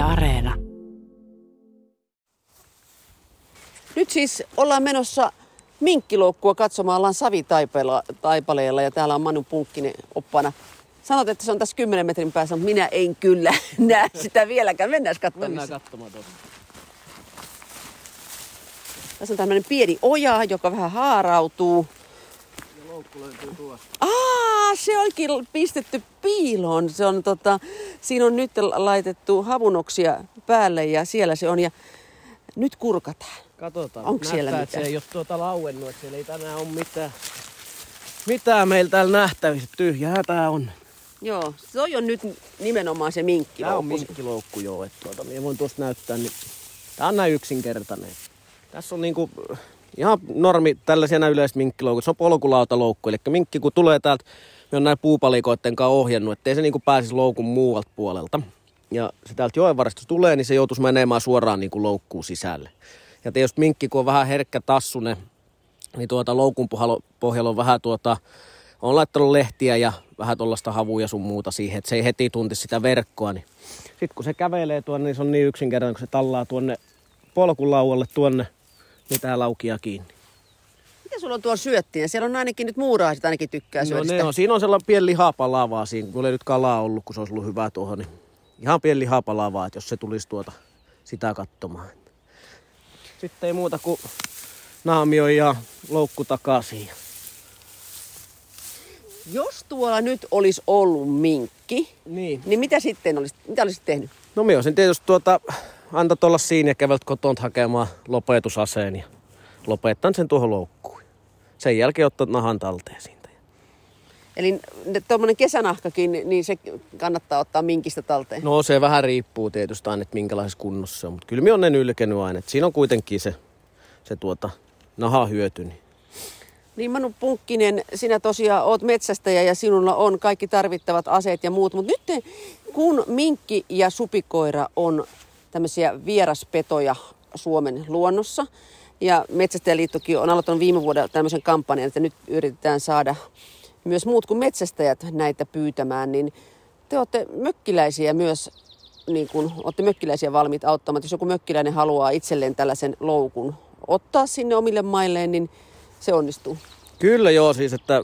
Yle Areena. Nyt siis ollaan menossa minkkiloukkua katsomaan, ollaan Savitaipaleella ja täällä on Manu Punkkinen oppana. Sanot, että se on tässä 10 metrin päässä, mutta minä en kyllä näe sitä vieläkään. Mennään katsomaan. Mennään katsomaan tuosta. Tässä on tämmöinen pieni oja, joka vähän haarautuu. Ja loukku löytyy tuosta. Aa, se onkin pistetty piiloon. Se on, tota, siinä on nyt laitettu havunoksia päälle ja siellä se on. Ja nyt kurkataan. Katsotaan. Onko siellä mitään? Se ei ole tuota lauennut, että siellä ei tänään ole mitään, mitään meillä täällä nähtävissä. Tyhjää tää on. Joo, se on jo nyt nimenomaan se minkki. Tää on minkkiloukku joo. Että tuota, minä voin tuosta näyttää. Niin... Tää on näin yksinkertainen. Tässä on niinku ihan normi yleiset minkkiloukut. Se on polkulautaloukku. Eli minkki kun tulee täältä, on näin puupalikoiden kanssa ohjannut, ettei se niinku pääsisi loukun muualta puolelta. Ja se täältä joen varresta tulee, niin se joutuisi menemään suoraan niinku loukkuun sisälle. Ja tietysti minkki, kun on vähän herkkä tassune, niin tuota loukun pohjalla on vähän tuota, on laittanut lehtiä ja vähän tuollaista havuja sun muuta siihen, että se ei heti tunti sitä verkkoa. Niin. Sitten kun se kävelee tuonne, niin se on niin yksinkertainen, kun se tallaa tuonne polkulaualle tuonne, niin tää laukia kiinni. Mitä sulla on tuolla syöttiä? Siellä on ainakin nyt muuraiset ainakin tykkää No syödä ne sitä. on, siinä on sellainen pieni lihapalavaa siinä, kun ei nyt kalaa ollut, kun se olisi ollut hyvää tuohon, niin ihan pieni lihapalavaa, että jos se tulisi tuota sitä katsomaan. Sitten ei muuta kuin naamio ja loukku takaisin. Jos tuolla nyt olisi ollut minkki, Niin. niin mitä sitten olisit, mitä olisit tehnyt? No minä olisin tietysti tuota, antaa olla siinä ja kävelt kotoon hakemaan lopetusaseen ja lopettan sen tuohon loukkuun. Sen jälkeen ottaa nahan talteen siitä. Eli tuommoinen kesänahkakin, niin se kannattaa ottaa minkistä talteen. No se vähän riippuu tietysti aina, että minkälaisessa kunnossa se on. Mutta kyllä minä olen ne nylkenyt aina. Et siinä on kuitenkin se, se tuota, naha hyöty. Niin. Niin Manu Punkkinen, sinä tosiaan oot metsästäjä ja sinulla on kaikki tarvittavat aseet ja muut. Mutta nyt kun minkki ja supikoira on tämmöisiä vieraspetoja Suomen luonnossa, ja Metsästäjäliittokin on aloittanut viime vuonna tämmöisen kampanjan, että nyt yritetään saada myös muut kuin metsästäjät näitä pyytämään, niin te olette mökkiläisiä myös, niin kuin olette mökkiläisiä valmiit auttamaan. Jos joku mökkiläinen haluaa itselleen tällaisen loukun ottaa sinne omille mailleen, niin se onnistuu. Kyllä joo, siis että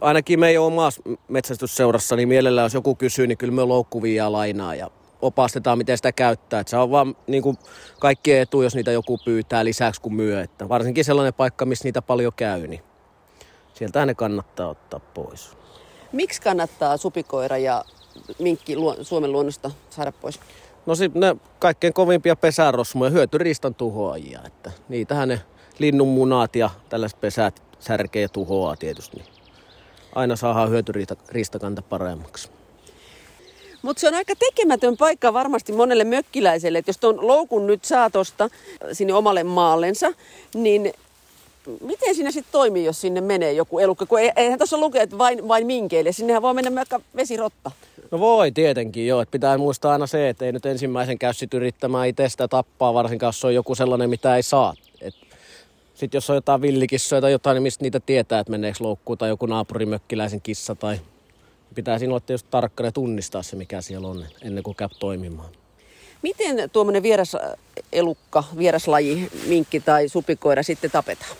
ainakin meidän omassa metsästysseurassa, niin mielellään jos joku kysyy, niin kyllä me loukkuvia lainaa ja opastetaan, miten sitä käyttää. Että se on vaan niin kuin kaikkien etu, jos niitä joku pyytää lisäksi kuin myö. Että varsinkin sellainen paikka, missä niitä paljon käy, niin sieltä ne kannattaa ottaa pois. Miksi kannattaa supikoira ja minkki Suomen luonnosta saada pois? No ne kaikkein kovimpia pesärosmuja, hyötyriistan tuhoajia. Että niitähän ne linnunmunat ja tällaiset pesät särkee ja tuhoaa tietysti. Niin aina saadaan hyötyriistakanta paremmaksi. Mutta se on aika tekemätön paikka varmasti monelle mökkiläiselle, että jos tuon loukun nyt saa tosta sinne omalle maallensa, niin miten siinä sitten toimii, jos sinne menee joku elukka? Kun ei- eihän tuossa lukee, että vain, vain minkeille, sinnehän voi mennä vaikka vesirotta. No voi tietenkin joo, että pitää muistaa aina se, että ei nyt ensimmäisen käy sit yrittämään itse sitä tappaa, varsinkaan jos se on joku sellainen, mitä ei saa. Sitten jos on jotain villikissoja tai jotain, niin mistä niitä tietää, että meneekö loukkuun tai joku naapurimökkiläisen kissa tai pitää siinä olla tietysti tarkkana ja tunnistaa se, mikä siellä on ennen kuin käy toimimaan. Miten tuommoinen vieras elukka, vieraslaji, minkki tai supikoira sitten tapetaan?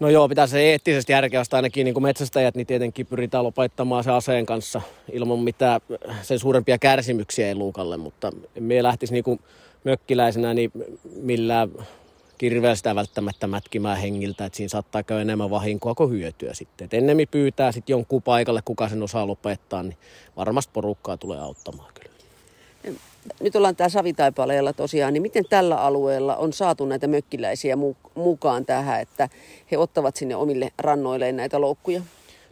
No joo, pitää se eettisesti järkevästi ainakin niin kuin metsästäjät, niin tietenkin pyritään lopettamaan se aseen kanssa ilman mitään sen suurempia kärsimyksiä elukalle, mutta me lähtisi niin kuin mökkiläisenä niin millään kirveellä sitä välttämättä mätkimään hengiltä, että siinä saattaa käydä enemmän vahinkoa kuin hyötyä sitten. Et ennemmin pyytää sitten jonkun paikalle, kuka sen osaa lopettaa, niin varmasti porukkaa tulee auttamaan kyllä. Nyt ollaan täällä Savitaipaleella tosiaan, niin miten tällä alueella on saatu näitä mökkiläisiä mu- mukaan tähän, että he ottavat sinne omille rannoilleen näitä loukkuja?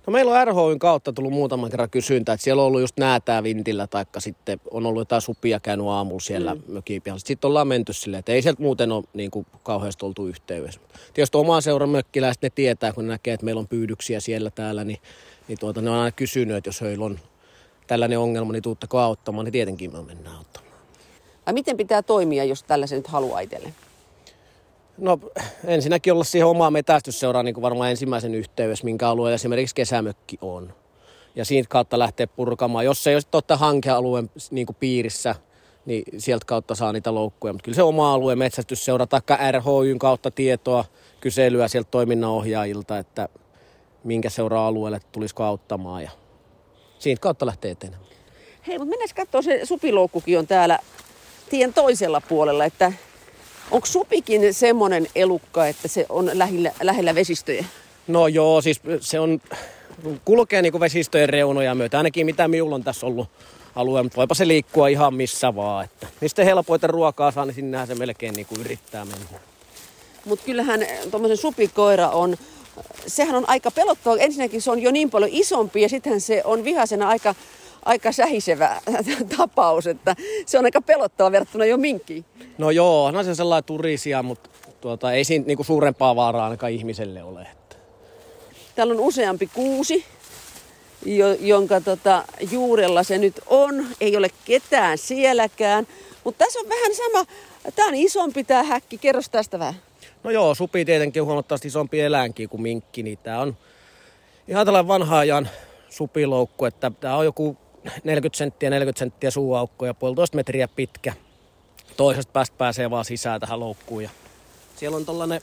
No meillä on RHYn kautta tullut muutaman kerran kysyntä, että siellä on ollut just näätää vintillä, taikka sitten on ollut jotain supia käynyt aamulla siellä mm. mökin pihalla. Sitten ollaan menty silleen, että ei sieltä muuten ole niin kuin kauheasti oltu yhteydessä. Tietysti oma seuran mökkiläiset ne tietää, kun ne näkee, että meillä on pyydyksiä siellä täällä, niin, niin tuota, ne on aina kysynyt, että jos heillä on tällainen ongelma, niin tuutteko auttamaan, niin tietenkin me mennään auttamaan. Vai miten pitää toimia, jos tällaisen nyt haluaa itselleen? No ensinnäkin olla siihen omaan metästysseuraan niin kuin varmaan ensimmäisen yhteydessä, minkä alueella esimerkiksi kesämökki on. Ja siitä kautta lähteä purkamaan. Jos ei ole totta hankealueen niin kuin piirissä, niin sieltä kautta saa niitä loukkuja. Mutta kyllä se oma alue metsästysseura taikka RHYn kautta tietoa, kyselyä sieltä toiminnanohjaajilta, että minkä seura-alueelle tulisiko auttamaan ja siitä kautta lähtee etenemään. Hei, mutta mennään katsoa, se supiloukkukin on täällä tien toisella puolella, että onko supikin semmoinen elukka, että se on lähellä, lähellä vesistöjä? No joo, siis se on, kulkee niin kuin vesistöjen reunoja myötä, ainakin mitä minulla on tässä ollut alue, mutta voipa se liikkua ihan missä vaan. Että mistä helpoiten ruokaa saa, niin sinnehän se melkein niin kuin yrittää mennä. Mutta kyllähän tuommoisen supikoira on, sehän on aika pelottava. Ensinnäkin se on jo niin paljon isompi ja sittenhän se on vihasena aika, aika sähisevä tapaus, että se on aika pelottava verrattuna jo minkkiin. No joo, on se sellainen turisia, mutta tuota, ei siinä niinku suurempaa vaaraa ainakaan ihmiselle ole. Että. Täällä on useampi kuusi, jo, jonka tota, juurella se nyt on. Ei ole ketään sielläkään. Mutta tässä on vähän sama, tämä on isompi tämä häkki. Kerros tästä vähän. No joo, supi tietenkin on huomattavasti isompi eläinkin kuin minkki, niin tämä on ihan tällainen vanha ajan supiloukku, että tämä on joku 40 senttiä, 40 senttiä suuaukko ja puolitoista metriä pitkä. Toisesta päästä pääsee vaan sisään tähän loukkuun. Ja siellä on tällainen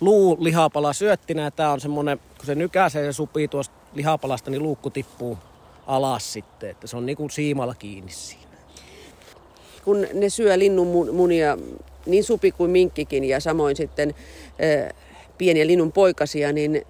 luu lihapala syöttinä ja tämä on semmonen, kun se nykäisee se supii tuosta lihapalasta, niin luukku tippuu alas sitten, että se on niinku siimalla kiinni siinä. Kun ne syö linnun munia, niin supi kuin minkkikin ja samoin sitten äh, pieniä linnun poikasia, niin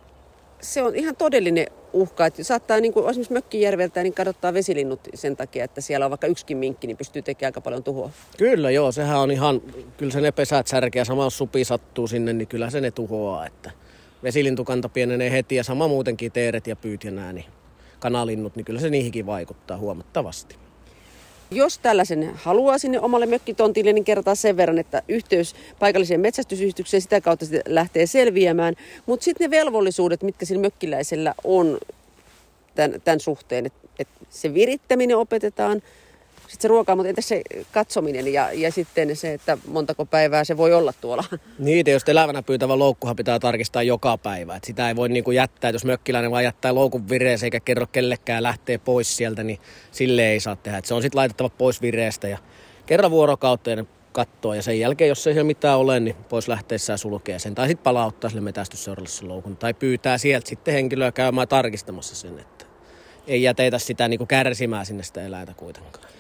se on ihan todellinen uhka. Että saattaa niin kuin esimerkiksi Mökkijärveltä niin kadottaa vesilinnut sen takia, että siellä on vaikka yksikin minkki, niin pystyy tekemään aika paljon tuhoa. Kyllä joo, sehän on ihan, kyllä se ne pesät särkeä, sama jos supi sattuu sinne, niin kyllä se ne tuhoaa. Että vesilintukanta pienenee heti ja sama muutenkin teeret ja pyyt ja nää, niin kanalinnut, niin kyllä se niihinkin vaikuttaa huomattavasti. Jos tällaisen haluaa sinne omalle mökkitontille, niin kertaa sen verran, että yhteys paikalliseen metsästysyhdistykseen sitä kautta lähtee selviämään. Mutta sitten ne velvollisuudet, mitkä sillä mökkiläisellä on tämän, tämän suhteen, että et se virittäminen opetetaan, sitten se ruokaa, mutta entäs se katsominen ja, ja sitten se, että montako päivää se voi olla tuolla? Niitä, jos elävänä pyytävä loukkuhan pitää tarkistaa joka päivä. Et sitä ei voi niinku jättää, jos mökkiläinen vaan jättää loukun vireeseen eikä kerro kellekään lähtee pois sieltä, niin sille ei saa tehdä. Et se on sitten laitettava pois vireestä ja kerran vuorokauteen katsoa ja sen jälkeen, jos ei siellä mitään ole, niin pois lähteessään sulkee sen. Tai sitten palauttaa sille metästysseuralle sen loukun. Tai pyytää sieltä sitten henkilöä käymään tarkistamassa sen, että ei jätetä sitä niin kärsimään sinne sitä eläintä kuitenkaan.